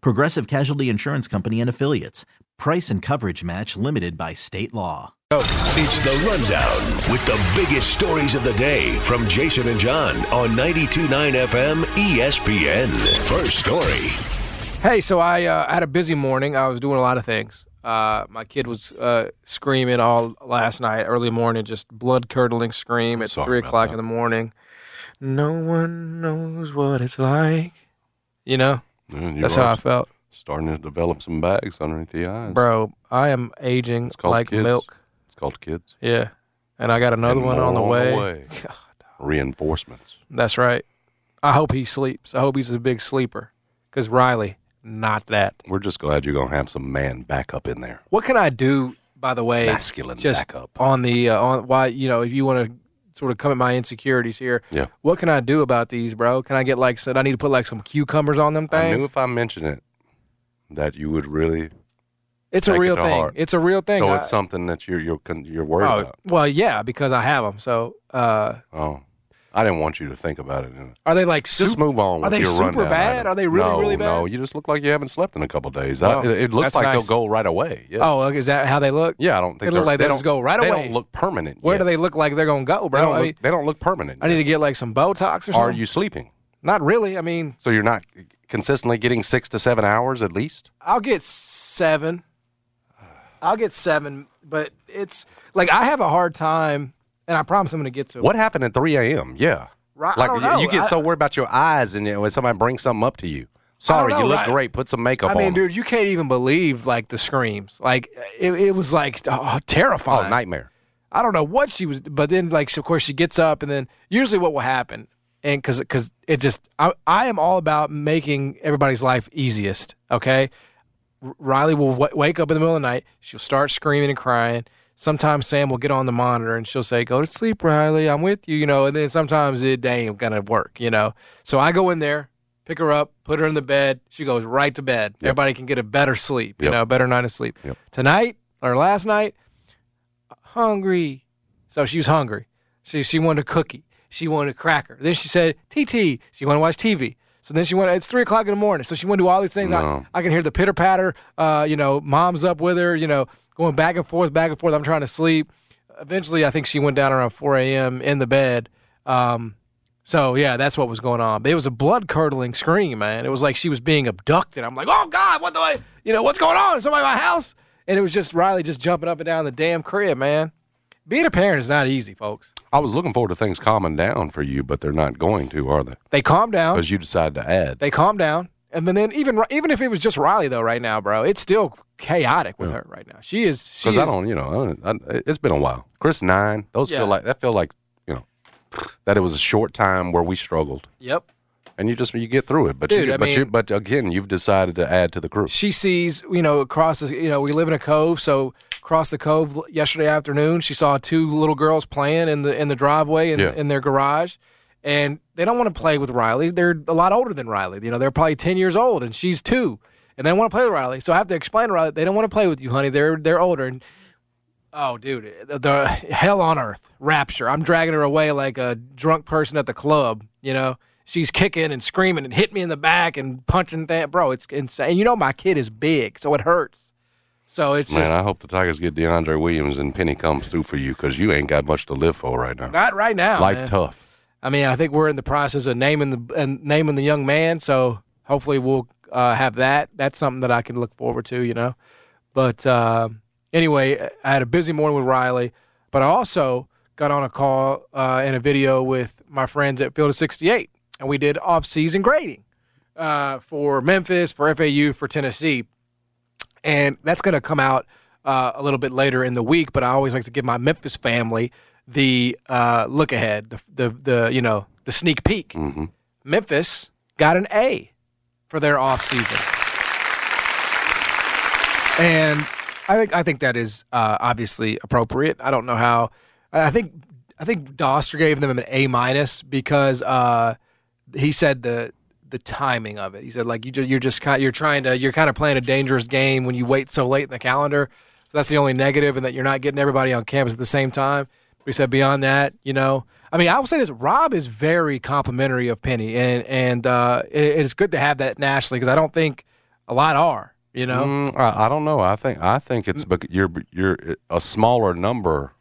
Progressive Casualty Insurance Company and Affiliates. Price and coverage match limited by state law. It's the rundown with the biggest stories of the day from Jason and John on 92.9 FM ESPN. First story. Hey, so I uh, had a busy morning. I was doing a lot of things. Uh, my kid was uh, screaming all last night, early morning, just blood curdling scream at Sorry three o'clock that. in the morning. No one knows what it's like. You know, That's how I felt, starting to develop some bags underneath the eyes. bro. I am aging It's called like kids. milk. It's called kids. Yeah, and I got another And one on the more way. God, Reinforcements. that's right. I hope he sleeps. I hope he's a big sleeper, because Riley, not that. We're just glad you're gonna have some man backup in there. What can I do, by the way, Masculine just backup. on the uh, on why you know if you want to sort of come at my insecurities here? Yeah. What can I do about these, bro? Can I get like said I need to put like some cucumbers on them things? I knew if I mentioned it that you would really. It's a it real to thing. heart. It's a real thing. So I- it's something that you're you're you're worried oh, about. well, yeah, because I have them. So, uh, Oh, I didn't want you to think about it. are they like Just super? move on. are they super bad? Are they really, no, really bad? No, you just look like you haven't slept in a couple days. I, it, looks like nice. they'll go right away. Yeah. Oh, is that how they look? yeah. I don't think They look like they don't just go right away. they don't look permanent. Where yet. do they look like they're gonna go, They bro? don't, I, look, mean, they don't look permanent. I need yet. to get like some Botox or something. Are you sleeping? Not really. I mean, So you're not consistently getting six to seven hours at least. I'll get seven. I'll get seven, but it's like I have a hard time, and I promise I'm going to get to it. What happened at 3 a.m.? Yeah. Right, I Like you- you get I- so worried about your eyes, and you know, when somebody brings something up to you. Sorry, know, you look right? great. Put some makeup I mean, on. dude, you can't even believe like the screams. Like it, it was like uh, oh, oh, terrifying. nightmare. I don't know what she was, but then like so of course she gets up, and then usually what will happen, and because because it just I, I am all about making everybody's life easiest. Okay, Riley will w- wake up in the middle of the night. She'll start screaming and crying. Sometimes Sam will get on the monitor and she'll say, "Go to sleep, Riley. I'm with you." You know, and then sometimes it ain't gonna work. You know, so I go in there, pick her up, put her in the bed. She goes right to bed. Everybody can get a better sleep. You Yep. know, a better night of sleep. Yep. Tonight or last night, hungry. So she was hungry. She she wanted a cookie. She wanted a cracker. Then she said, "TT." She wanted to watch TV. So then she went. It's three o'clock in the morning. So she went to all these things. No. I, I can hear the pitter patter. Uh, you know, mom's up with her. You know, going back and forth, back and forth. I'm trying to sleep. Eventually, I think she went down around 4 a.m. in the bed. Um, so yeah, that's what was going on. But it was a blood curdling scream, man. It was like she was being abducted. I'm like, oh God, what the, way? you know, what's going on? Is somebody in my house? And it was just Riley just jumping up and down the damn crib, man. Being a parent is not easy, folks. I was looking forward to things calming down for you, but they're not going to, are they? They calm down. Because you decided to add. They calm down. And then even even if it was just Riley though, right now, bro, it's still chaotic with her right now. She is. Because I don't, you know, I, I, it's been a while. Chris nine, those Yeah. feel like that feel like you know that it was a short time where we struggled, Yep. and you just you get through it. But Dude, you, I but you, but again, you've decided to add to the crew. she sees, you know, across the, you know, we live in a cove, so across the cove yesterday afternoon, she saw two little girls playing in the in the driveway in, Yeah. in their garage, and they don't want to play with Riley. They're a lot older than Riley. You know, they're probably ten years old, and she's two, and they want to play with Riley. So I have to explain to Riley they don't want to play with you, honey. They're they're older, and oh, dude, eh, the, the hell on earth, rapture. I'm dragging her away like a drunk person at the club. You know. She's kicking and screaming and hit me in the back and punching that bro. It's insane. You know my kid is big, so it hurts. So it's Man, just I hope the Tigers get DeAndre Williams and Penny comes through for you because you ain't got much to live for right now. not right now. Life man. tough. I mean, I think we're in the process of naming the and naming the young man. So hopefully we'll uh, have that. That's something that I can look forward to. You know, But uh, anyway, I had a busy morning with Riley, but I also got on a call uh, and a video with my friends at Field of 68, and we did off-season grading uh, for Memphis, for FAU, for Tennessee, and that's going to come out uh, a little bit later in the week. But I always like to give my Memphis family the uh, look ahead, the, the the you know the sneak peek. Memphis got an A for their off season, and I think I think that is uh, obviously appropriate. I don't know how. I think I think Dauster gave them an A minus because uh, he said the the timing of it. He said like you just, you're just kind you're trying to you're kind of playing a dangerous game when you wait so late in the calendar. So that's the only negative, and that you're not getting everybody on campus at the same time. But he said beyond that, you know, I mean, I will say this: Rob is very complimentary of Penny, and and uh, it, it's good to have that nationally because I don't think a lot are. You know, Mm, I, I don't know. I think I think it's bec- you're you're a smaller number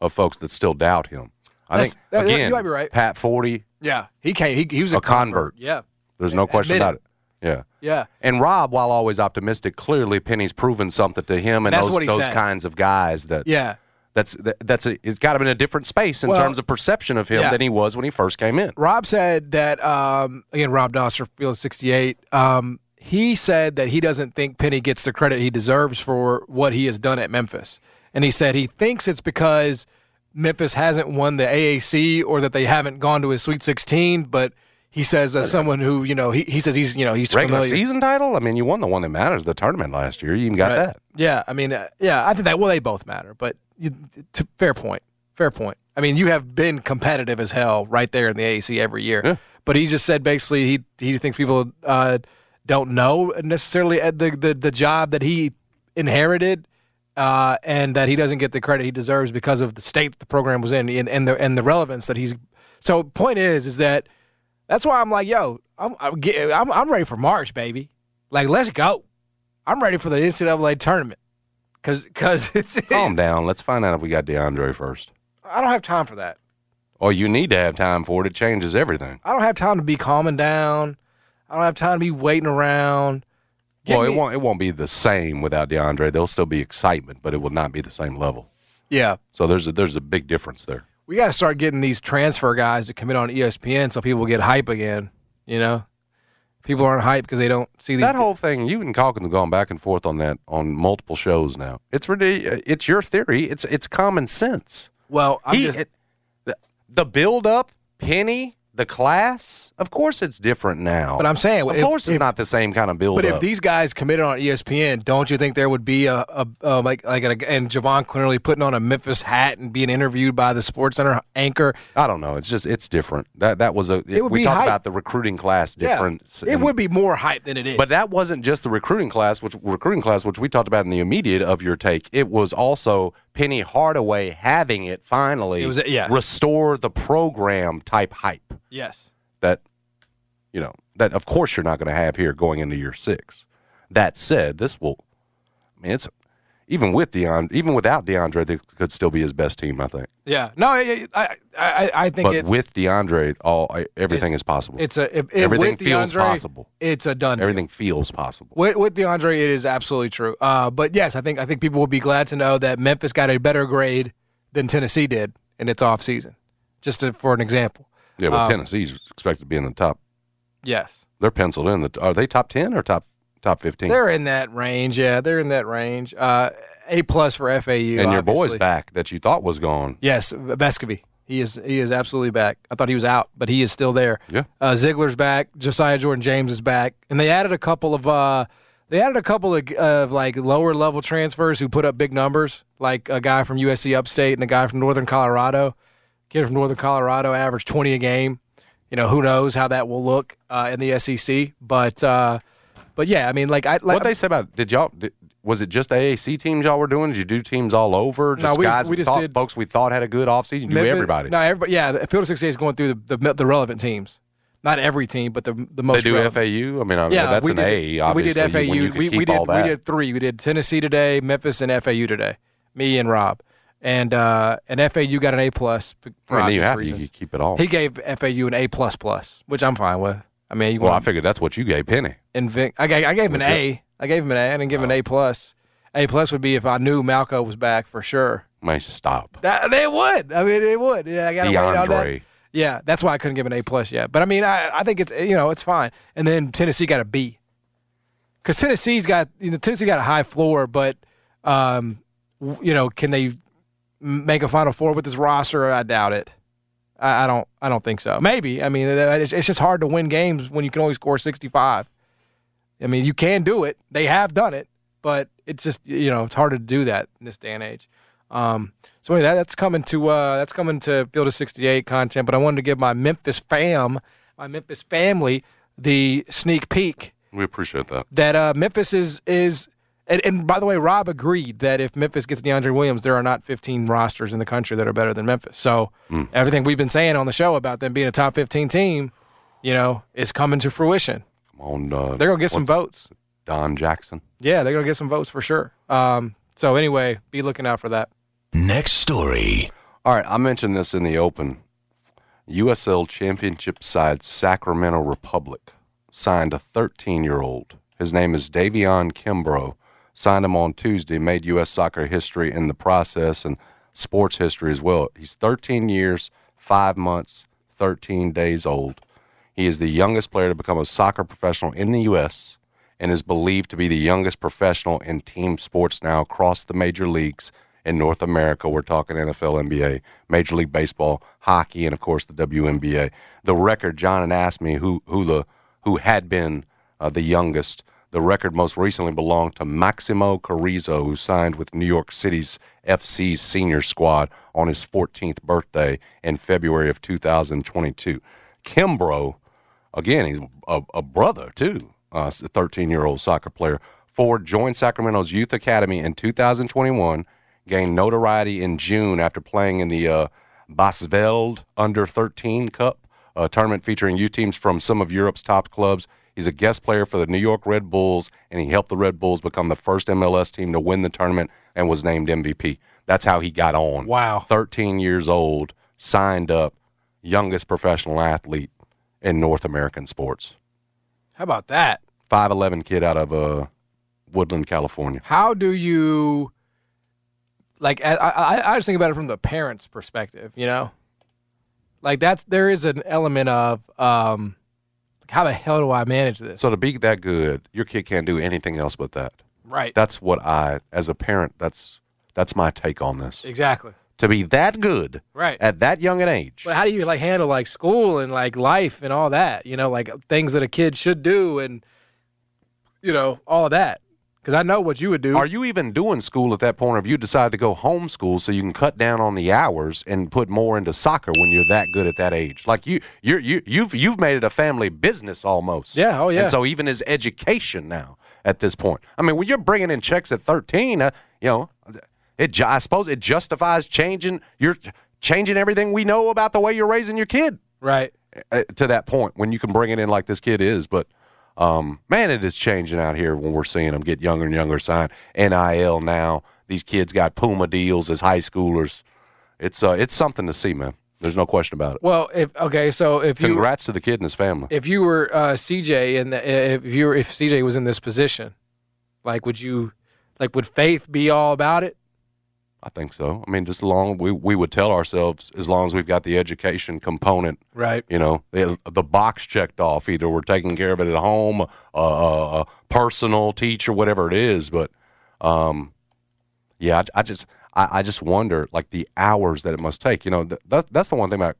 of folks that still doubt him. I That's- think that- that- you again, might be right. Pat Forde. yeah, he came. He, he was a, A convert. Yeah, There's no question about it. Yeah. yeah. And Rob, while always optimistic, clearly Penny's proven something to him and That's those, he those said. kinds of guys that Yeah. that's that, that's a, it's got him in a different space in Well, terms of perception of him yeah. than he was when he first came in. Rob said that um, again. Rob Dauster, Field 68. Um, he said that he doesn't think Penny gets the credit he deserves for what he has done at Memphis, and he said he thinks it's because Memphis hasn't won the AAC or that they haven't gone to a Sweet 16. But he says as someone who you know he, he says he's you know he's Regular familiar. season title. I mean, you won the one that matters, the tournament last year. You even got Right. that. Yeah, I mean, uh, yeah, I think that well they both matter, but you, to, fair point, fair point. I mean, you have been competitive as hell right there in the AAC every year, Yeah. but he just said basically he he thinks people uh, don't know necessarily the, the the job that he inherited. Uh, and that he doesn't get the credit he deserves because of the state that the program was in and, and the and the relevance that he's. So point is, is that that's why I'm like, yo, I'm I'm, get, I'm I'm ready for March, baby. Like, let's go. I'm ready for the NCAA tournament because because it's Calm down. Let's find out if we got DeAndre first. I don't have time for that. Or you need to have time for it. It changes everything. I don't have time to be calming down. I don't have time to be waiting around. Get well, me- it won't. It won't be the same without DeAndre. There'll still be excitement, but it will not be the same level. Yeah, So there's a, there's a big difference there. We got to start getting these transfer guys to commit on ESPN so people get hype again. You know, people aren't hype because they don't see these. That whole thing, you and Calkins have gone back and forth on that on multiple shows now. It's really, it's your theory. It's it's common sense. well, he, just, it, the, the build up, Penny, the class. Of course, it's different now. but I'm saying, of if- course, it's if- not the same kind of build But if these guys committed on ESPN, don't you think there would be a, a, a like like a, and Jahvon Quinerly putting on a Memphis hat and being interviewed by the Sports Center anchor? I don't know. It's just it's different. That that was a. It would we talked hype. about the recruiting class difference. Yeah, it and- would be more hype than it is. But that wasn't just the recruiting class, which recruiting class, which we talked about in the immediate of your take. It was also Penny Hardaway having it finally It was- yes. restore the program type hype yes, that you know that of course you're not going to have here going into year six. That said, this will. I mean, it's even with Deon, even without DeAndre, this could still be his best team. I think, yeah, no, I I I, I think but it, with DeAndre, all everything is possible. it's a if, if everything with feels DeAndre, possible. It's a done. deal. Everything feels possible. With, with DeAndre, it is absolutely true. Uh, but yes, I think I think people will be glad to know that Memphis got a better grade than Tennessee did in its off season. Just to, for an example. Yeah, but Um, Tennessee's expected to be in the top. Yes. They're penciled in. The, are they top ten or top top fifteen? They're in that range. Yeah, they're in that range. Uh, a plus for FAU. and your boy's back that you thought was gone. Yes, Vescovi. He is he is absolutely back. I thought he was out, but he is still there. Yeah. Uh, Zeigler's back. Josiah Jordan James is back, and they added a couple of uh, they added a couple of, of like lower level transfers who put up big numbers, like a guy from USC Upstate and a guy from Northern Colorado. Kid from Northern Colorado averaged twenty a game. You know who knows how that will look uh, in the SEC, but uh, but yeah, I mean like I like What they say about did y'all did, was it just AAC teams y'all were doing? Did you do teams all over? Just No, we just- guys we just thought, did- folks we thought had a good offseason. You do everybody. No, everybody. Yeah, the Field of 68 is going through the, the the relevant teams. Not every team, but the the most. they do relevant. FAU. I mean, I mean Yeah, that's an did, A. Obviously, we did FAU. You we, we did we did three. We did Tennessee today, Memphis, and FAU today. Me and Rob, and uh, and FAU got an A plus for I mean, you obvious have to reasons. you keep it all. He gave FAU an A plus plus, which I'm fine with. I mean, you well, I figured that's what you gave Penny. Invic- I gave, I gave him an A. I gave him an A. I didn't give him an A plus. A plus would be if I knew Malco was back for sure. May stop. That they would. I mean, it would. Yeah, I got to wait on that. Yeah, that's why I couldn't give an A plus yet. But I mean, I, I think it's you know it's fine. And then Tennessee got a B because Tennessee's got you know Tennessee got a high floor, but um, you know can they make a Final Four with this roster? I doubt it. I, I don't. I don't think so. Maybe. I mean, it's, it's just hard to win games when you can only score sixty five. I mean, you can do it. They have done it, but it's just you know it's harder to do that in this day and age. Um, so anyway, that, that's coming to uh, that's coming to Field of 68 content. But I wanted to give my Memphis fam, my Memphis family, the sneak peek We appreciate that. that uh, Memphis is is. And, and by the way, Rob agreed that if Memphis gets DeAndre Williams, there are not 15 rosters in the country that are better than Memphis. So everything we've been saying on the show about them being a top 15 team, you know, is coming to fruition. Come on, uh, They're gonna get some votes. Don Jackson. Yeah, they're gonna get some votes for sure. Um, so anyway, be looking out for that. Next story. All right, I mentioned this in the open. USL Championship side Sacramento Republic signed a 13 year old. His name is Da'vian Kimbrough. Signed him on Tuesday, made U.S. soccer history in the process and sports history as well. He's 13 years, five months, 13 days old. He is the youngest player to become a soccer professional in the U.S. and is believed to be the youngest professional in team sports now across the major leagues in North America. We're talking NFL, NBA, Major League Baseball, hockey, and of course the WNBA. The record, John had asked me who who the who had been uh, the youngest. The record most recently belonged to Maximo Carrizo, who signed with New York City's FC's senior squad on his 14th birthday in February of 2022. Kimbrough, again, he's a, a brother too, uh, a 13 year old soccer player. Ford joined Sacramento's youth academy in 2021, gained notoriety in June after playing in the uh, Bassevelde Under 13 Cup, a tournament featuring youth teams from some of Europe's top clubs. He's a guest player for the New York Red Bulls, and he helped the Red Bulls become the first MLS team to win the tournament and was named MVP. That's how he got on. Wow. 13 years old, signed up, youngest professional athlete in North American sports. How about that? 5'11 kid out of uh, Woodland, California. How do you like? I, I I just think about it from the parents' perspective. You know, like that's there is an element of um, like how the hell do I manage this? So to be that good, your kid can't do anything else but that. right. That's what I, as a parent, that's that's my take on this. exactly. To be that good Right. at that young an age. But how do you like handle like school and like life and all that? You know, like things that a kid should do and you know all of that. Because I know what you would do. Are you even doing school at that point, or have you decided to go homeschool so you can cut down on the hours and put more into soccer when you're that good at that age? Like you, you're, you, you've, you've made it a family business almost. Yeah, oh, yeah. And so even as education now at this point, I mean, when you're bringing in checks at 13, uh, you know, it, ju- I suppose it justifies changing you're changing everything we know about the way you're raising your kid right. uh, to that point when you can bring it in like this kid is. But um, man, it is changing out here when we're seeing them get younger and younger. Sign NIL now. These kids got Puma deals as high schoolers. It's uh, it's something to see, man. There's no question about it. Well, if okay, so if you Congrats to the kid and his family. if you were uh, CJ and if you were if CJ was in this position, like would you like would Faith be all about it? I think so. I mean, just long we we would tell ourselves as long as we've got the education component Right. you know the, the box checked off. Either we're taking care of it at home uh, a, a personal teacher whatever it is. But um yeah i, I just I, I just wonder like the hours that it must take. You know th- that, that's the one thing about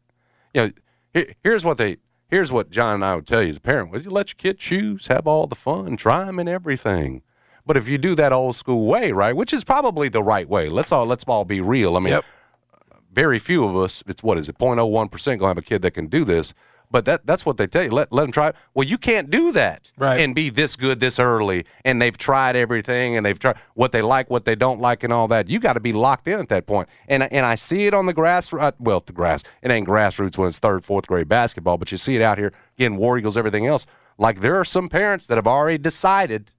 you know here, here's what they here's what john and i would tell you as a parent. Would you let your kid choose have all the fun try them and everything but if you do that old school way right which is probably the right way let's all let's all be real i mean Yep. very few of us, it's what is it, 0.01% going to have a kid that can do this. But that that's what they tell you. Let, let them try. it. Well, you can't do that Right. and be this good this early. And they've tried everything and they've tried what they like, what they don't like, and all that. You got to be locked in at that point. And and I see it on the grass. uh, Well, the grass. It ain't grassroots when it's third, fourth grade basketball, but you see it out here again. War Eagles, everything else. Like there are some parents that have already decided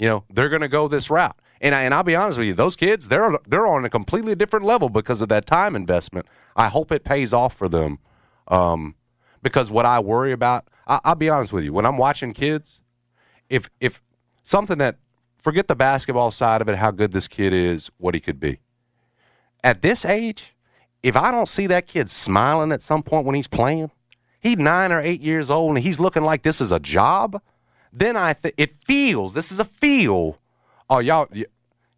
you know they're going to go this route and, I, and i'll be honest with you those kids they're they're on a completely different level because of that time investment i hope it pays off for them um, because what i worry about I, i'll be honest with you when i'm watching kids if if something that forget the basketball side of it, how good this kid is, what he could be. At this age, if I don't see that kid smiling at some point when he's playing, he's nine or eight years old and he's looking like this is a job, then I th- it feels this is a feel. Oh, y'all, y-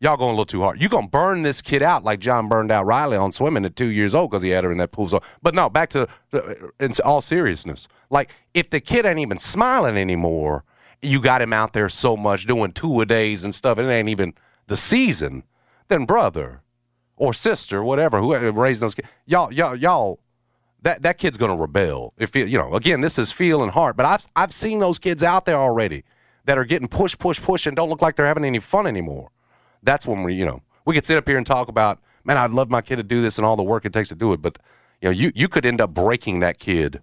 y'all going a little too hard. You're gonna burn this kid out like John burned out Riley on swimming at two years old because he had her in that pool. So, but no, back to uh, uh, in all seriousness, like if the kid ain't even smiling anymore, you got him out there so much doing two a days and stuff. It ain't even the season. Then brother or sister, whatever, who raised those kids, y'all, y'all, y'all. That, that kid's gonna rebel. If you know, again, this is feel and heart. But I've I've seen those kids out there already that are getting push, push, push, and don't look like they're having any fun anymore. That's when we, you know, we could sit up here and talk about, man, I'd love my kid to do this and all the work it takes to do it. But you know, you you could end up breaking that kid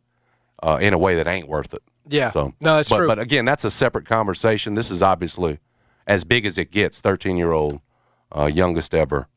uh, in a way that ain't worth it. Yeah. So no, that's but, true. But again, that's a separate conversation. This is obviously as big as it gets. Thirteen year old, uh, youngest ever,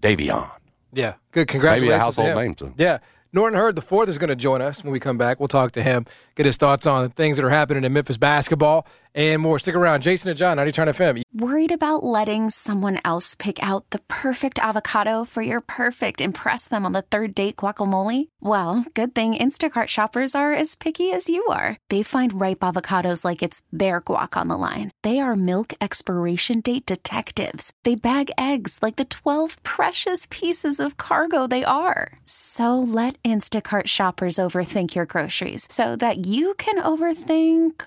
Da'vian. yeah. Good. Congratulations. Maybe a to household name too. Yeah. Norton Hurd the fourth is going to join us when we come back. We'll talk to him, get his thoughts on the things that are happening in Memphis basketball and more. Stick around. Jason and John, 90 Turn FM. Worried about letting someone else pick out the perfect avocado for your perfect impress them on the third date guacamole? Well, good thing Instacart shoppers are as picky as you are. They find ripe avocados like it's their guac on the line. They are milk expiration date detectives. They bag eggs like the 12 precious pieces of cargo they are. So let Instacart shoppers overthink your groceries so that you can overthink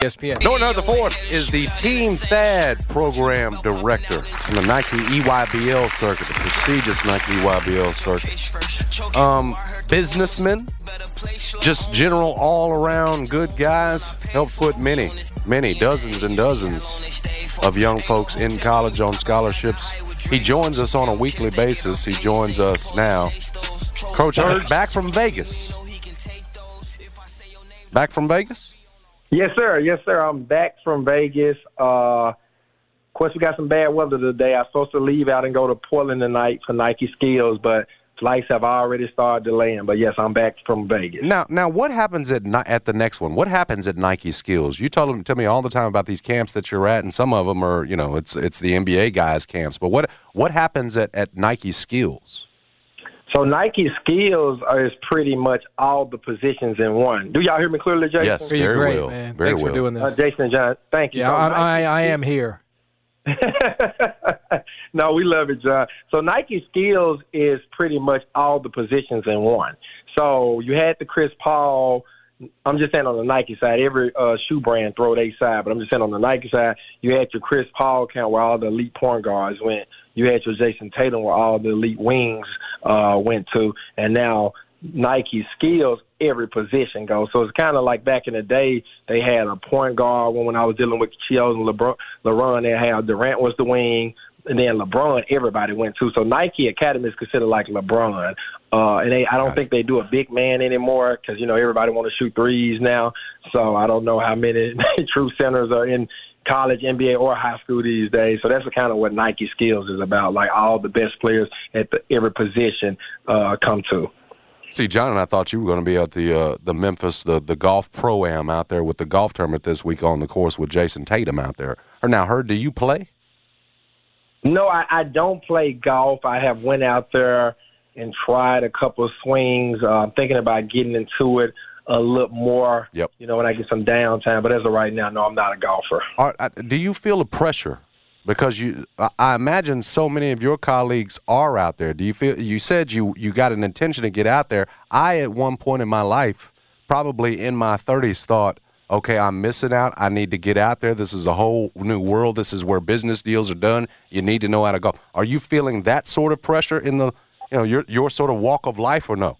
ESPN. Norton Hurd the fourth is the Team Thad program director in the Nike EYBL circuit, the prestigious Nike EYBL circuit. Um, businessman, just general all around good guys, helped put many, many, dozens and dozens of young folks in college on scholarships. He joins us on a weekly basis. He joins us now. Coach Hurd, back from Vegas. Back from Vegas? Yes, sir. Yes, sir. I'm back from Vegas. Uh, of course, we got some bad weather today. I'm supposed to leave out and go to Portland tonight for Nike Skills, but flights have already started delaying. But yes, I'm back from Vegas. Now, now, what happens at at the next one? What happens at Nike Skills? You told them tell me all the time about these camps that you're at, and some of them are, you know, it's it's the NBA guys' camps. But what what happens at, at Nike Skills? So Nike Skills is pretty much all the positions in one. Do y'all hear me clearly, Jason? Yes, very great, well, man. very Thanks well. for doing Uh, this. Jason and John, thank you. yeah, So I, Nike I, I am here. no, we love it, John. So Nike Skills is pretty much all the positions in one. So you had the Chris Paul. I'm just saying on the Nike side, every uh, shoe brand throw their side, but I'm just saying on the Nike side, you had your Chris Paul count where all the elite point guards went. You had your Jayson Tatum where all the elite wings uh, went to, and now Nike skills, every position goes. So it's kind of like back in the day, they had a point guard when, when I was dealing with Chios and LeBron. LeBron, they had Durant was the wing, and then LeBron, everybody went to. So Nike Academy is considered like LeBron. Uh, and they, I don't think they do a big man anymore because you know everybody want to shoot threes now. So I don't know how many true centers are in college, NBA, or high school these days. So that's the kind of what Nike Skills is about. Like all the best players at the, every position uh, come to. See, John and I thought you were going to be at the uh, the Memphis the the golf pro am out there with the golf tournament this week on the course with Jayson Tatum out there. Or now, Hurd do you play? No, I, I don't play golf. I have went out there and tried a couple of swings. Uh, I'm thinking about getting into it a little more. Yep. You know, when I get some downtime. But as of right now, no, I'm not a golfer. Are, uh, do you feel the pressure? Because you, I- I imagine so many of your colleagues are out there. Do you feel? You said you you got an intention to get out there. I, at one point in my life, probably in my 30s, thought, okay, I'm missing out. I need to get out there. This is a whole new world. This is where business deals are done. You need to know how to go. Are you feeling that sort of pressure in the, you know, your your sort of walk of life, or no?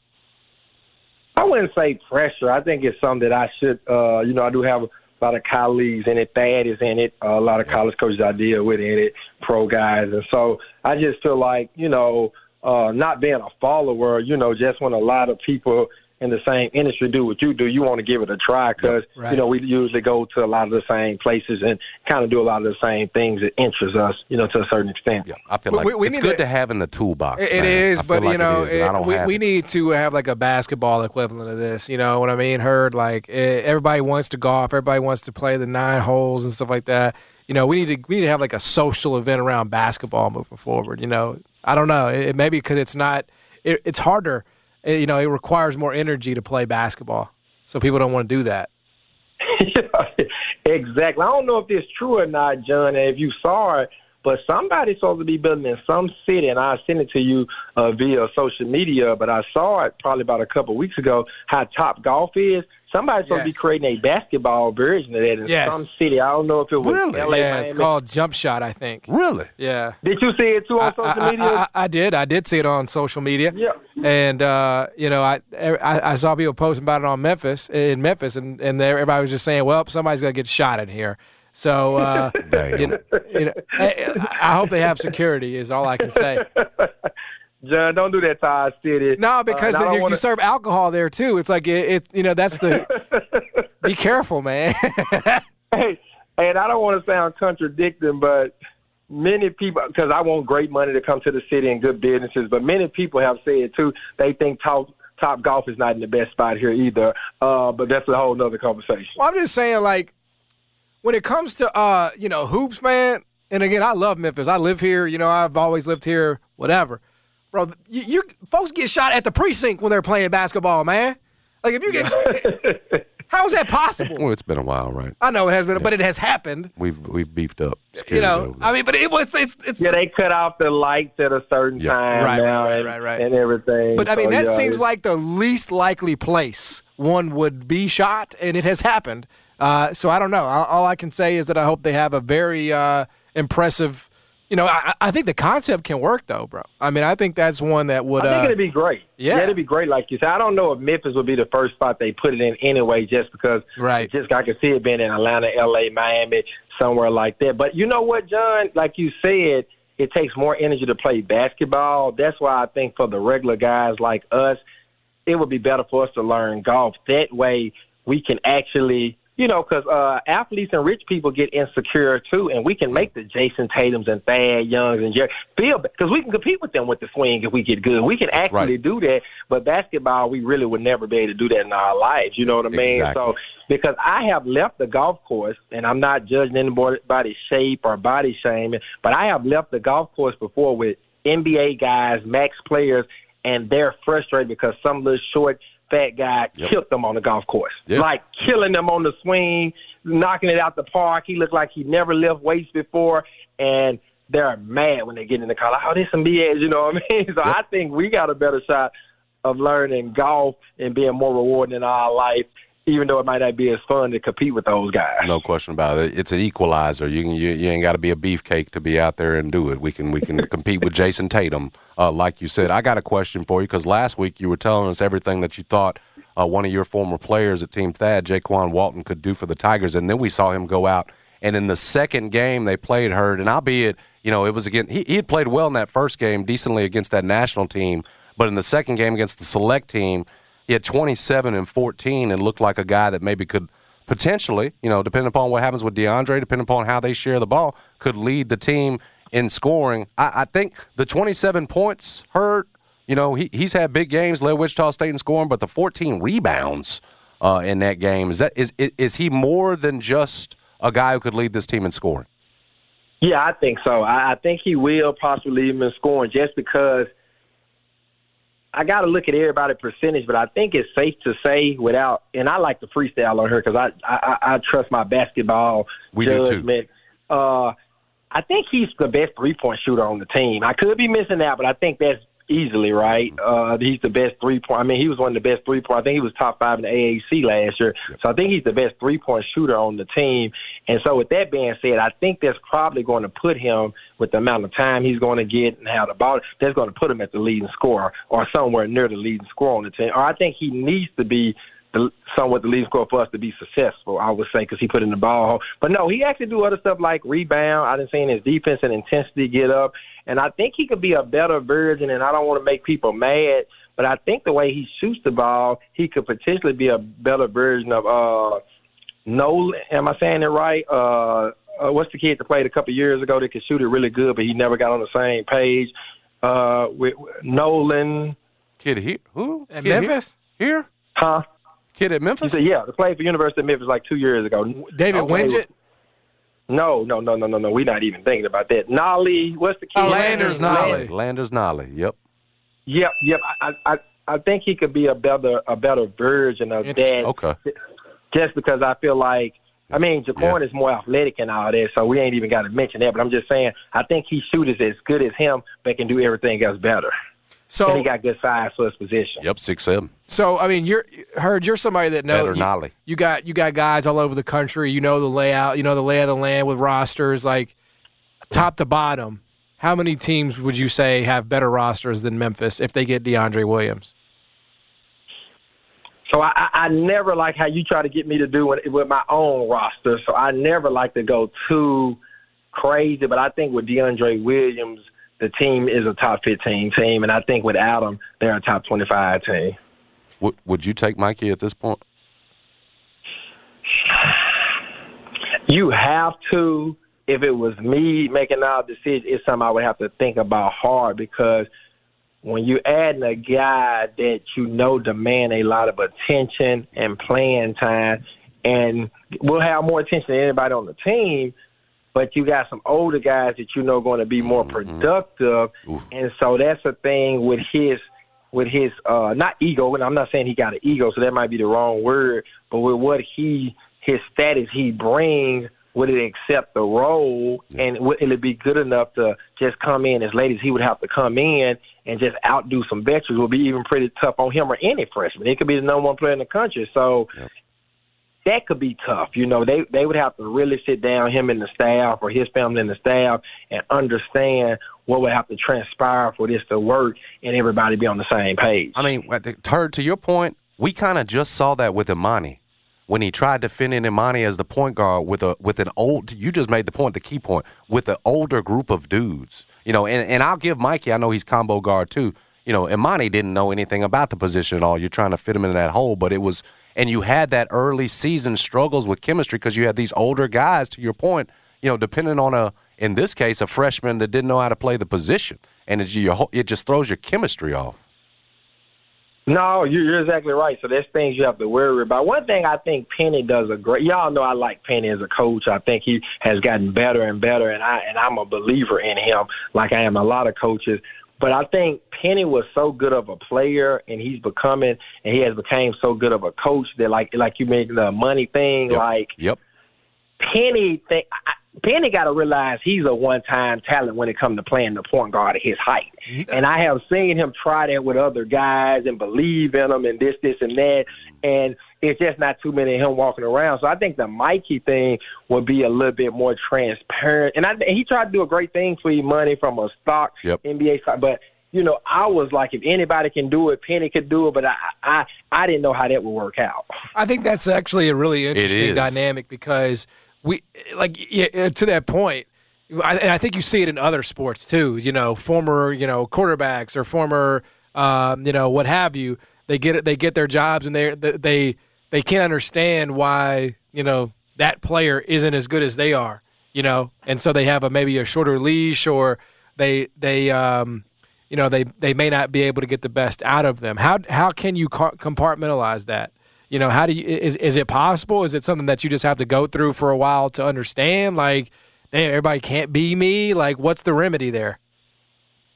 I wouldn't say pressure. I think it's something that I should. Uh, you know, I do have a lot of colleagues in it. Thad is in it. Uh, a lot of college coaches I deal with in it, pro guys, and so I just feel like you know, uh, not being a follower. You know, just when a lot of people in the same industry do what you do, you want to give it a try because right. you know we usually go to a lot of the same places and kind of do a lot of the same things that interest us. You know, to a certain extent. Yeah, I feel like we- we it's good to- to, have in the toolbox. It- it man. is, I feel but like you know, it is, and I it- we, we need to have like a basketball equivalent of this. You know what I mean? Heard like everybody wants to golf, everybody wants to play the nine holes and stuff like that. You know, we need to we need to have like a social event around basketball moving forward. You know, I don't know, it, it maybe because it's not, it, it's harder. You know, it requires more energy to play basketball, so people don't want to do that. exactly. I don't know if it's true or not, John. If you saw it, but somebody's supposed to be building in some city, and I sent it to you uh, via social media. But I saw it probably about a couple of weeks ago. How Topgolf is. Somebody's supposed to be creating a basketball version of that in Yes. some city. I don't know if it was Really? LA. yeah, it's called Jump Shot, I think. Really? Yeah. Did you see it too on I, social I- media? I, I, did. I did see it on social media. Yeah. And uh, you know, I, I I saw people posting about it on Memphis in Memphis, and and there, everybody was just saying, "Well, somebody's gonna get shot in here." So uh, you know, you know I, I hope they have security. Is all I can say. John, don't do that to our city. No, because Uh, and I don't you, wanna- you serve alcohol there too. It's like it, it you know that's the. be careful, man. hey, and I don't want to sound contradicting, but many people, because I want great money to come to the city and good businesses, but many people have said too they think top top golf is not in the best spot here either. Uh, but that's a whole nother conversation. Well, I'm just saying, like, when it comes to uh, you know, hoops, man. And again, I love Memphis. I live here. You know, I've always lived here. Whatever, bro. You, you folks get shot at the precinct when they're playing basketball, man. Like, if you get, how is that possible? Well, it's been a while, right? I know it has been, but it has happened. We've we've beefed up. You know, I mean, but it was it's it's. Yeah, they cut off the lights at a certain Yeah. time Right, now right, and, right, right. and everything. But I mean, So, that yeah, seems it's- like the least likely place one would be shot, and it has happened. Uh, so I don't know. All, all I can say is that I hope they have a very uh, impressive. You know, I, I think the concept can work though, bro. I mean, I think that's one that would. I think uh, it'd be great. yeah. it'd be great. Like you said, I don't know if Memphis would be the first spot they put it in anyway, just because. Right. Just I could see it being in Atlanta, L.A., Miami, somewhere like that. But you know what, John? Like you said, it takes more energy to play basketball. That's why I think for the regular guys like us, it would be better for us to learn golf. That way, we can actually. You know, because uh, athletes and rich people get insecure too, and we can make the Jayson Tatum's and Thad Youngs and Jerry feel because we can compete with them with the swing if we get good. We can actually right. do that, but basketball, we really would never be able to do that in our lives. You know what I mean? Exactly. So, because I have left the golf course, and I'm not judging anybody's shape or body shaming, but I have left the golf course before with NBA guys, max players, and they're frustrated because some little short, fat guy Yep. killed them on the golf course. Yep. Like killing them on the swing, knocking it out the park. He looked like he never left weights before, and they're mad when they get in the car. Like, oh, this some BS, you know what I mean? So I think we got a better shot of learning golf and being more rewarding in our life, even though it might not be as fun to compete with those guys. No question about it. It's an equalizer. You can you, you ain't got to be a beefcake to be out there and do it. We can we can compete with Jayson Tatum, uh, like you said. I got a question for you because last week you were telling us everything that you thought uh, one of your former players at Team Thad, Jaykwon Walton, could do for the Tigers, and then we saw him go out. And in the second game they played, Hurd, and albeit you know it was again he he had played well in that first game, decently against that national team, but in the second game against the select team, he had 27 and 14 and looked like a guy that maybe could potentially, you know, depending upon what happens with DeAndre, depending upon how they share the ball, could lead the team in scoring. I, I think the 27 points hurt. You know, he, he's had big games, led Wichita State in scoring, but the 14 rebounds uh, in that game is that is, is he more than just a guy who could lead this team in scoring? Yeah, I think so. I, I think he will possibly lead him in scoring just because I got to look at everybody percentage, but I think it's safe to say without, and I like to freestyle on her because I, I I trust my basketball We do too. judgment. Uh, I think he's the best three point shooter on the team. I could be missing out, but I think that's easily right. Uh, he's the best three point. I mean, he was one of the best three point. I think he was top five in the AAC last year. So I think he's the best three point shooter on the team. And so with that being said, I think that's probably going to put him with the amount of time he's going to get and how the ball. That's going to put him at the leading scorer or somewhere near the leading scorer on the team. Or I think he needs to be the, somewhat the leading scorer for us to be successful. I would say because he put in the ball. But no, he actually do other stuff like rebound. I didn't see his defense and intensity get up, and I think he could be a better version. And I don't want to make people mad, but I think the way he shoots the ball, he could potentially be a better version of uh Nolan. Am I saying it right? Uh, uh what's the kid that played a couple years ago that could shoot it really good, but he never got on the same page? Uh, with Nolan, Kid here? Who? At Kid? Memphis? Here? huh? Kid at Memphis? said, yeah, they played for University of Memphis like two years ago. David Okay. Winget? No, no, no, no, no, no. We're not even thinking about that. Nolley, what's the kid? Oh, Landers Nolley. Landers Nolley. Yep. Yep, yep. I, I, I think he could be a better, a better version of that. Okay. Just because I feel like, I mean, Jaykwon Yeah. is more athletic and all that, so we ain't even got to mention that. But I'm just saying, I think he shoots as good as him, but can do everything else better. and So, he got good size for his position. Yep. Six seven. so I mean, you're Hurd. You're somebody that knows. Better you, Nolley. you got you got guys all over the country. You know the layout. You know the lay of the land with rosters like top to bottom. How many teams would you say have better rosters than Memphis if they get DeAndre Williams? So I, I never like how you try to get me to do it with my own roster. So I never like to go too crazy. But I think with DeAndre Williams, the team is a top 15 team, and I think with Adam, they're a top 25 team. Would Would you take Mikey at this point? You have to. If it was me making all decisions, it's something I would have to think about hard because when you add a guy that you know demand a lot of attention and playing time, and will have more attention than anybody on the team, but you got some older guys that you know going to be more productive, and so that's a thing with his with his uh not ego, and I'm not saying he got an ego, so that might be the wrong word, but with what he his status he brings, would it accept the role, and would it be good enough to just come in as late as he would have to come in and just outdo some veterans? Will be even pretty tough on him or any freshman. It could be the number one player in the country, so that could be tough. You know, they they would have to really sit down, him and the staff, or his family and the staff, and understand what would have to transpire for this to work and everybody be on the same page. I mean, uh, what Hurd, to your point, we kind of just saw that with Emoni when he tried to fit in Emoni as the point guard with a with an old. You just made the point, the key point, with an older group of dudes. You know, and, and I'll give Mikey. I know he's combo guard too. You know, Emoni didn't know anything about the position at all. You're trying to fit him in that hole, but it was, and you had that early season struggles with chemistry because you had these older guys. To your point, you know, depending on a, in this case, a freshman that didn't know how to play the position, and it, it just throws your chemistry off. No, you're, you're exactly right. So there's things you have to worry about. One thing I think Penny does a great. Y'all know I like Penny as a coach. I think he has gotten better and better, and I and I'm a believer in him, like I am a lot of coaches. But I think Penny was so good of a player, and he's becoming, and he has become so good of a coach that, like, like you made the money thing, Yep. like Yep. Penny think I- Penny got to realize he's a one-time talent when it comes to playing the point guard at his height. And I have seen him try that with other guys and believe in them and this, this, and that. And it's just not too many of him walking around. So I think the Mikey thing would be a little bit more transparent. And I and he tried to do a great thing for Emoni from a stock Yep. NBA side, but. You know, I was like, if anybody can do it, Penny could do it, but I, I, I didn't know how that would work out. I think that's actually a really interesting dynamic because we, like, yeah, uh, to that point, I, and I think you see it in other sports too. You know, former, you know, quarterbacks or former, um, you know, what have you. They get it. They get their jobs, and they they they can't understand why you know that player isn't as good as they are. You know, and so they have a maybe a shorter leash, or they they um, you know they they may not be able to get the best out of them. How how can you compartmentalize that? You know, how do you is is it possible? Is it something that you just have to go through for a while to understand? Like, damn, everybody can't be me? Like, what's the remedy there?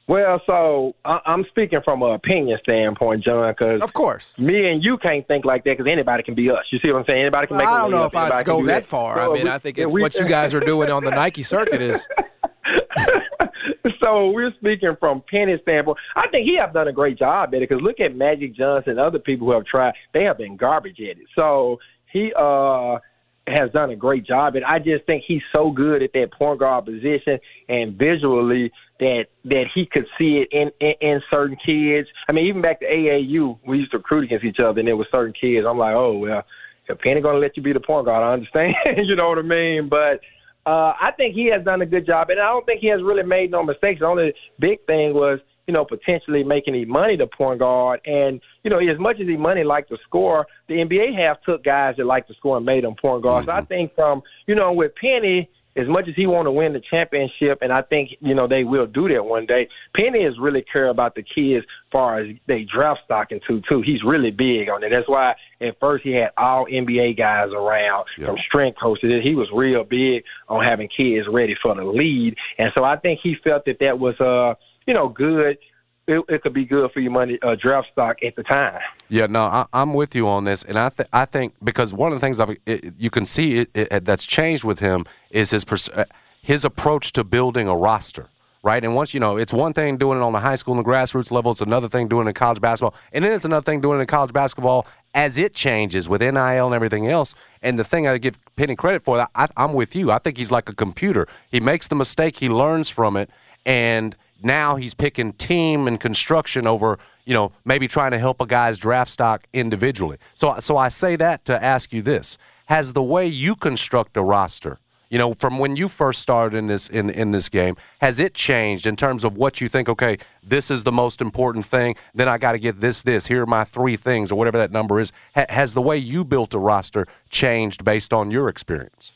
Well, so I- I'm speaking from an opinion standpoint, John, because Of course. me and you can't think like that because anybody can be us. You see what I'm saying? Anybody can make. I don't know if I'd go do that far. I mean, we- I think it's we- what you guys are doing on the Nike circuit is. so we're speaking from Penny's standpoint. I think he have done a great job at it because look at Magic Johnson and other people who have tried. They have been garbage at it. So he uh has done a great job. And I just think he's so good at that point guard position and visually that that he could see it in, in in certain kids. I mean, even back to AAU, we used to recruit against each other, and there were certain kids. I'm like, oh well, if Penny gonna let you be the point guard, I understand. you know what I mean? But uh, I think he has done a good job, and I don't think he has really made no mistakes. The only big thing was, you know, potentially making Emoni the point guard, and you know, as much as Emoni like to score, the NBA have took guys that like to score and made them point guards. So I think from you know with Penny, as much as he want to win the championship, and I think you know they will do that one day. Penny is really care about the kids as far as they draft stock into too. He's really big on it. That's why at first he had all NBA guys around from strength coaches. He was real big on having kids ready for the lead, and so I think he felt that that was uh you know good. It, it could be good for your money uh, draft stock at the time. Yeah, no, I, I'm with you on this, and I th- I think because one of the things I've, it, you can see it, it, that's changed with him is his pers- uh, his approach to building a roster, right? And once you know, it's one thing doing it on the high school and the grassroots level; it's another thing doing it in college basketball, and then it's another thing doing it in college basketball as it changes with NIL and everything else. And the thing I give Penny credit for, I, I'm with you. I think he's like a computer. He makes the mistake, he learns from it, and now he's picking team and construction over you know maybe trying to help a guy's draft stock individually so so i say that to ask you this has the way you construct a roster you know from when you first started in this in in this game has it changed in terms of what you think okay this is the most important thing then i got to get this this here are my three things or whatever that number is ha- has the way you built a roster changed based on your experience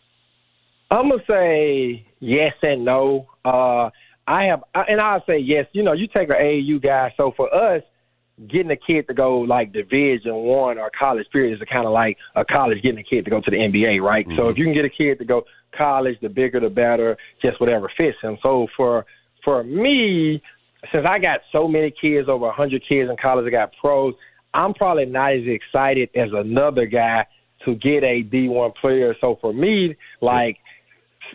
I'm gonna say yes and no. Uh, I have, and I'll say yes. You know, you take an AAU guy. So for us, getting a kid to go like Division One or college period is kind of like a college getting a kid to go to the NBA, right? So mm-hmm. if you can get a kid to go college, the bigger the better. Just whatever fits him. So for for me, since I got so many kids, over a hundred kids in college, I got pros. I'm probably not as excited as another guy to get a D1 player. So for me, like,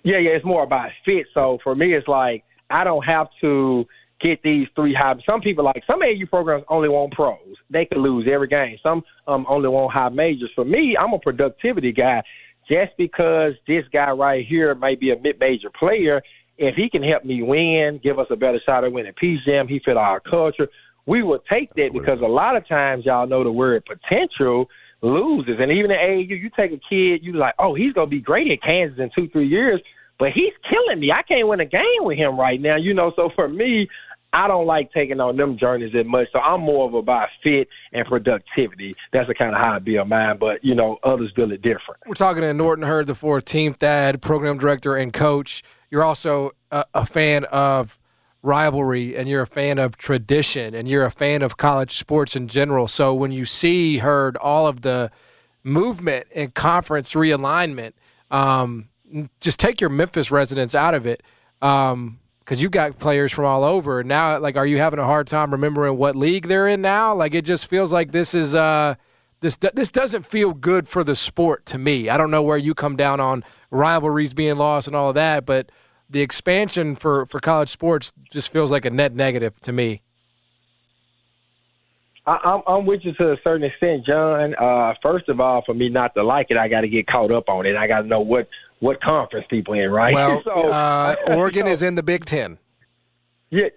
yeah, yeah, it's more about fit. So for me, it's like I don't have to get these three high. Some people like some AU programs only want pros. They could lose every game. Some um, only want high majors. For me, I'm a productivity guy. Just because this guy right here may be a mid-major player, if he can help me win, give us a better shot at winning Peach Jam, he fit our culture. We will take that because a lot of times y'all know the word potential loses. And even in AAU, you take a kid, you like, oh, he's gonna be great at Kansas in two, three years, but he's killing me. I can't win a game with him right now, you know. So for me, I don't like taking on them journeys that much. So I'm more of about fit and productivity. That's the kind of how I build mine. But you know, others build it different. We're talking to Norton Hurd, the 14th dad, program director, and coach. You're also a, a fan of rivalry and you're a fan of tradition and you're a fan of college sports in general. So when you see, Hurd all of the movement and conference realignment, um, just take your Memphis residents out of it. Um, because you've got players from all over now. Like, are you having a hard time remembering what league they're in now? Like, it just feels like this is uh, this this doesn't feel good for the sport to me. I don't know where you come down on rivalries being lost and all of that, but the expansion for for college sports just feels like a net negative to me. I, I'm, I'm with you to a certain extent, John. Uh, first of all, for me not to like it, I got to get caught up on it. I got to know what what conference people in, right? Well, So- uh, Oregon is in the Big Ten. Yeah.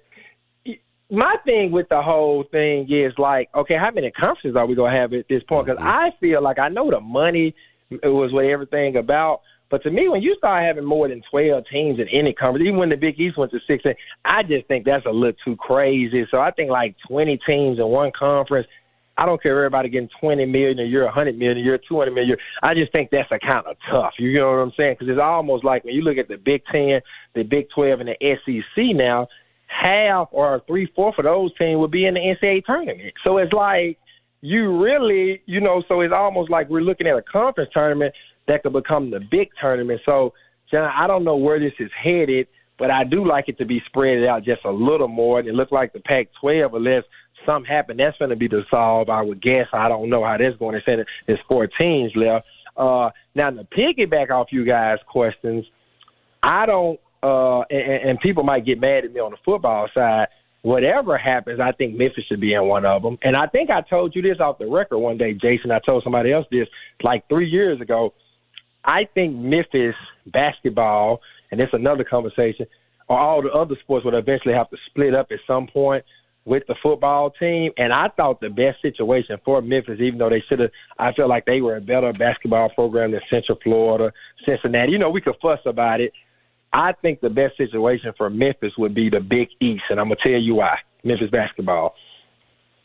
My thing with the whole thing is like, okay, how many conferences are we gonna have at this point? Because I feel like I know the money was what everything about, but to me, when you start having more than twelve teams in any conference, even when the Big East went to sixteen, I just think that's a little too crazy. So I think like twenty teams in one conference. I don't care if everybody getting twenty million a year, a hundred million a year, two hundred million a year. I just think that's a kind of tough. You know what I'm saying? Because it's almost like when you look at the Big Ten, the Big Twelve, and the SEC now, half or three fourths of those teams would be in the NCAA tournament. So it's like you really, you know, so it's almost like we're looking at a conference tournament that could become the big tournament. So John, I don't know where this is headed, but I do like it to be spread out just a little more. It looks like the Pac-12, unless something happen, that's going to be dissolved. I would guess. I don't know how that's going to say there's four teams left. Uh, now, to piggyback off you guys' questions, I don't, uh, and, and people might get mad at me on the football side. Whatever happens, I think Memphis should be in one of them. And I think I told you this off the record one day, Jason. I told somebody else this like three years ago. I think Memphis basketball, and it's another conversation, or all the other sports would eventually have to split up at some point with the football team. And I thought the best situation for Memphis, even though they should have, I felt like they were a better basketball program than Central Florida, Cincinnati. You know, we could fuss about it. I think the best situation for Memphis would be the Big East, and I'm gonna tell you why. Memphis basketball.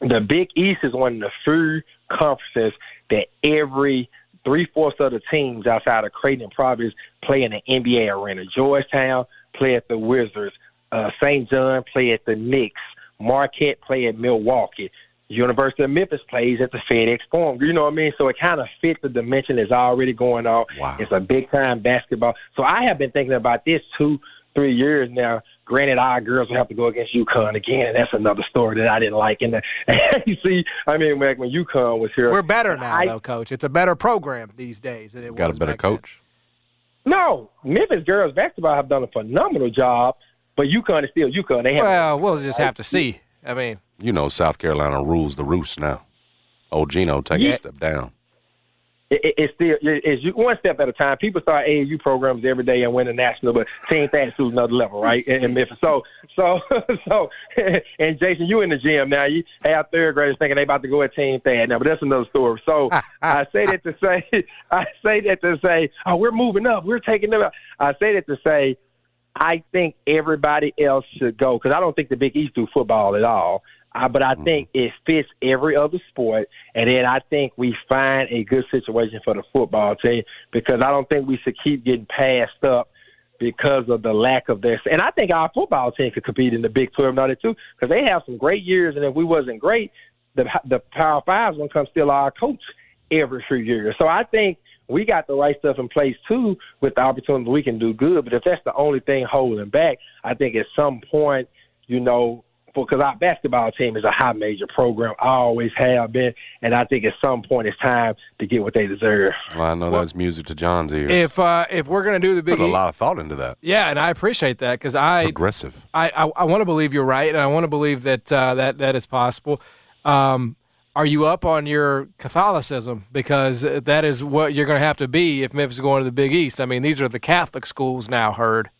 The Big East is one of the few conferences that every three fourths of the teams outside of Creighton and Providence play in the NBA arena. Georgetown play at the Wizards. Uh, St. John play at the Knicks. Marquette play at Milwaukee. University of Memphis plays at the FedEx Forum. You know what I mean? So it kind of fits the dimension that's already going on. Wow. It's a big time basketball. So I have been thinking about this two, three years now. Granted, our girls will have to go against UConn again, and that's another story that I didn't like. And uh, you see, I mean, when, when UConn was here, We're better now, I, though, Coach. It's a better program these days than it Got a better back then. coach. No, Memphis girls basketball have done a phenomenal job, but UConn is still UConn. They have Well, we'll just have to see. I mean, You know, South Carolina rules the roost now. Old Gino taking Yeah. a step down. it, it, it's still it's you- one step at a time. People start AAU programs every day and win a national, but team things to another level, right? In, in Memphis. So so so and Jason, you in the gym now. You have third graders thinking they about to go at team thad now, but that's another story. So I say that to say I say that to say, oh, we're moving up, we're taking them up. I say that to say I think everybody else should go because I don't think the Big East do football at all. Uh, but I think it fits every other sport, and then I think we find a good situation for the football team because I don't think we should keep getting passed up because of the lack of this. And I think our football team could compete in the Big Twelve and all that too because they have some great years, and if we wasn't great, the the Power Five's gonna come steal our coach every few years. So I think we got the right stuff in place too with the opportunity we can do good. But if that's the only thing holding back, I think at some point, you know, because our basketball team is a high major program, I always have been, and I think at some point it's time to get what they deserve. Well, I know that's music to John's ears. if uh, if we're gonna do the Big Put a lot of thought into that. yeah, and I appreciate that because I Aggressive. I, I, I want to believe you're right, and I want to believe that uh, that that is possible. Um, are you up on your Catholicism? Because that is what you're going to have to be if Memphis is going to the Big East. I mean, these are the Catholic schools now. Hurd.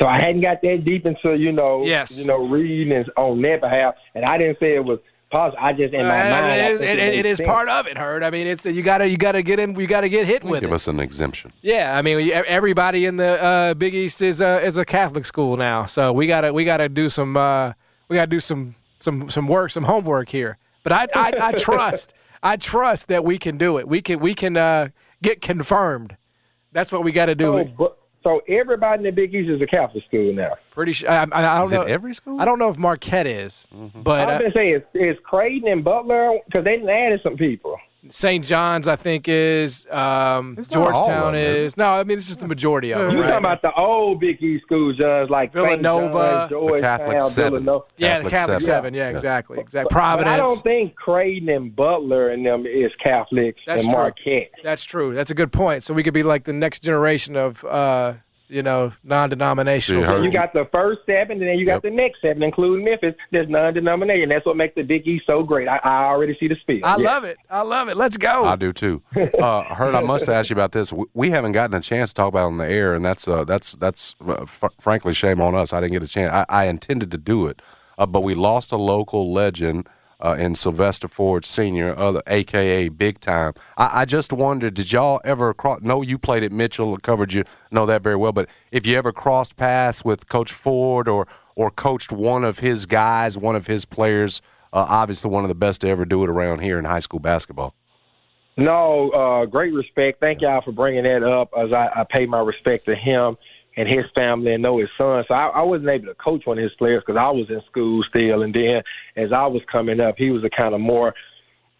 So I hadn't got that deep into you know, Yes. you know, reading and on their behalf, and I didn't say it was positive. I just in my Uh, mind, it is, it- it it makes is sense. part of it. Hurd. I mean, it's you got to you got to get in. You got to get hit with Give it. us an exemption. Yeah, I mean, everybody in the uh, Big East is a is a Catholic school now, so we gotta we gotta do some uh, we gotta do some some some work, some homework here. But I I, I trust I trust that we can do it. We can we can uh, get confirmed. That's what we got to do. So, but, so everybody in the Big East is a Catholic school now. Pretty sure. I, I, I don't Is know. it every school? I don't know if Marquette is, but I uh, was gonna say is, is Creighton and Butler because they didn't added some people. St. John's I think is. Um, It's not all of Georgetown them, is is. No, I mean it's just the majority of them. You right? talking about the old Big East schools, John, like St. Villanova, John's, The Catholic Georgetown, Seven. Villanova. yeah, the Catholic Seven. Seven. Yeah, Yeah. exactly, exactly. But I don't think Creighton and Butler and them is Catholics That's and true. Marquette. That's true. That's a good point. So we could be like the next generation of, uh, you know, non-denominational. See, her- You got the first seven, and then you got Yep. the next seven, including Memphis. There's non-denominational. That's what makes the Big East so great. I, I already see the spiel. I Yeah. love it. I love it. Let's go. I do too. Uh, Hurd, I must ask you about this. We- We haven't gotten a chance to talk about it on the air, and that's uh, that's that's uh, fr- frankly shame on us. I didn't get a chance. I, I intended to do it, uh, but we lost a local legend uh, in Sylvester Ford Senior, other AKA Big Time. I, I just wondered, did y'all ever cross? No, you played at Mitchell, covered you know that very well. But if you ever crossed paths with Coach Ford or or coached one of his guys, one of his players, uh, obviously one of the best to ever do it around here in high school basketball. No, uh, great respect. Thank y'all for bringing that up as I, I pay my respect to him and his family and know his son. So I, I wasn't able to coach one of his players because I was in school still. And then as I was coming up, he was a kind of more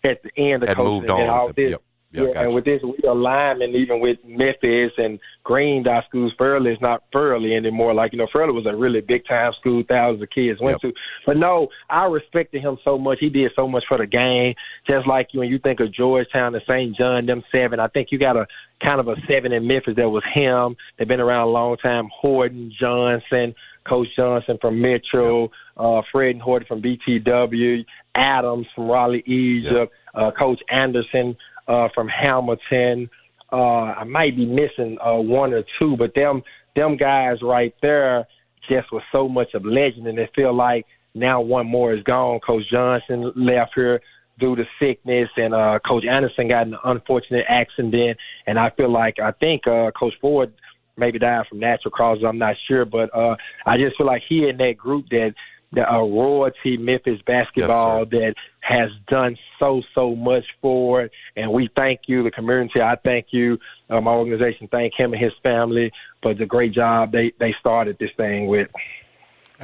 at the end of Had coaching. moved and on all this, yep. Yeah, Yeah, gotcha. and with this realignment, even with Memphis and Green Dot schools, Fairley is not Fairley anymore. Like you know, Fairley was a really big time school, thousands of kids went Yep. to. But no, I respected him so much. He did so much for the game. Just like you, when you think of Georgetown and St. John, them seven. I think you got a kind of a seven in Memphis that was him. They've been around a long time. Horton, Johnson, Coach Johnson from Metro, uh, Fred and Horton from BTW, Adams from Raleigh, Egypt, uh, Coach Anderson uh, from Hamilton. Uh, I might be missing uh, one or two, but them them guys right there just was so much of legend, and they feel like now one more is gone. Coach Johnson left here due to sickness, and uh, Coach Anderson got an unfortunate accident, and I feel like I think uh, Coach Ford maybe died from natural causes. I'm not sure, but uh, I just feel like he and that group that the uh, royalty Memphis basketball that has done so so much for it, and we thank you, the community. I thank you, uh, my organization. Thank him and his family for the great job they they started this thing with.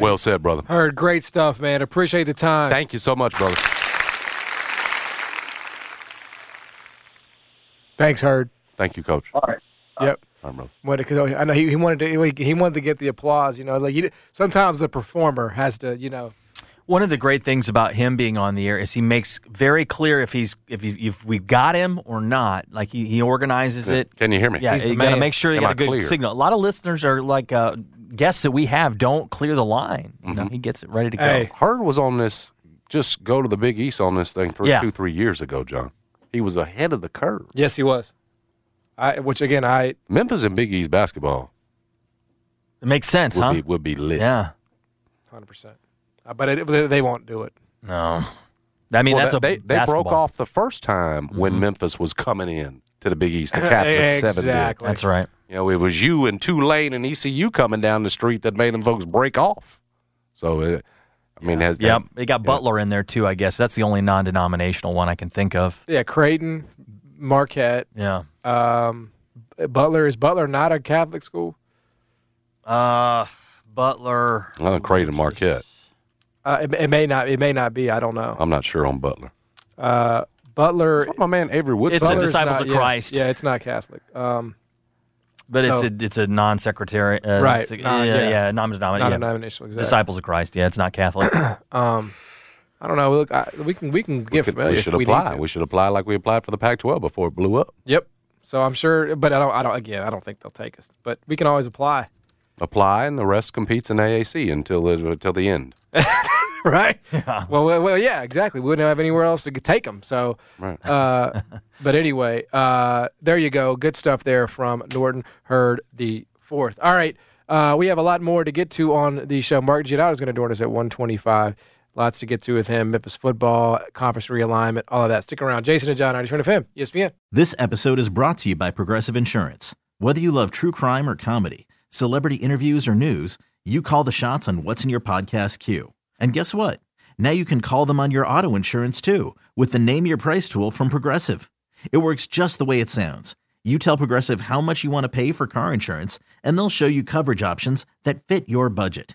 Well said, brother. Hurd great stuff, man. Appreciate the time. Thank you so much, brother. Thanks, Hurd. Thank you, Coach. All right. Yep. All right, brother. Wanted, cause I know he, he wanted to he, he wanted to get the applause. You know, like you, sometimes the performer has to, you know. One of the great things about him being on the air is he makes very clear if he's if he, if we got him or not. Like he, he organizes it. Can you hear me? Yeah, He's you got to make sure you Am got I a good clear? signal. A lot of listeners are like uh, guests that we have don't clear the line. You Mm-hmm. know, he gets it ready to go. Hey. Hurd was on this. Just go to the Big East on this thing three, Yeah. two, three years ago, John. He was ahead of the curve. Yes, he was. I, which again, I Memphis and Big East basketball It makes sense, would huh? be would be lit. Yeah. hundred percent. But it, they- they won't do it. No. I mean, Well, that's a they they basketball. broke off the first time when Memphis was coming in to the Big East. The Catholic seven did. exactly. That's right. You know, it was you and Tulane and ECU coming down the street that made them folks break off. So, uh, I mean, has, Yep. They got Butler in there too. I guess that's the only non-denominational one I can think of. Yeah, Creighton, Marquette, Yeah. um, Butler is Butler not a Catholic school? Uh, Butler. well, Creighton Marquette. Uh, it, it may not. It may not be. I don't know. I'm not sure on Butler. Uh, Butler. That's what my man Avery Wood It's said. a Disciples not- of Christ. Yeah, it's not Catholic. Um, But it's a it's a non-secretary. Uh, Right. it's Non- yeah, yeah. yeah, non-denominational. not yeah. a denominational. Exactly. Disciples of Christ. Yeah, it's not Catholic. Um, I don't know. Look, I, we can we can we, get could- familiar we if should we apply. need to. We should apply like we applied for the Pac-12 before it blew up. Yep. So I'm sure, but I don't. I don't. Again, I don't think they'll take us. But we can always apply. Apply, and the rest competes in AAC until the, until the end. right? Well, well, well, yeah, exactly. We wouldn't have anywhere else to take them. So, Right. uh, but anyway, uh, there you go. Good stuff there from Norton Hurd the fourth. All right, uh, we have a lot more to get to on the show. Mark Giannotto is going to join us at one twenty-five. Lots to get to with him. Memphis football, conference realignment, all of that. Stick around. Jason and John, 90 FM, ESPN. This episode is brought to you by Progressive Insurance. Whether you love true crime or comedy, celebrity interviews or news, you call the shots on what's in your podcast queue. And guess what? Now you can call them on your auto insurance too with the Name Your Price tool from Progressive. It works just the way it sounds. You tell Progressive how much you want to pay for car insurance, and they'll show you coverage options that fit your budget.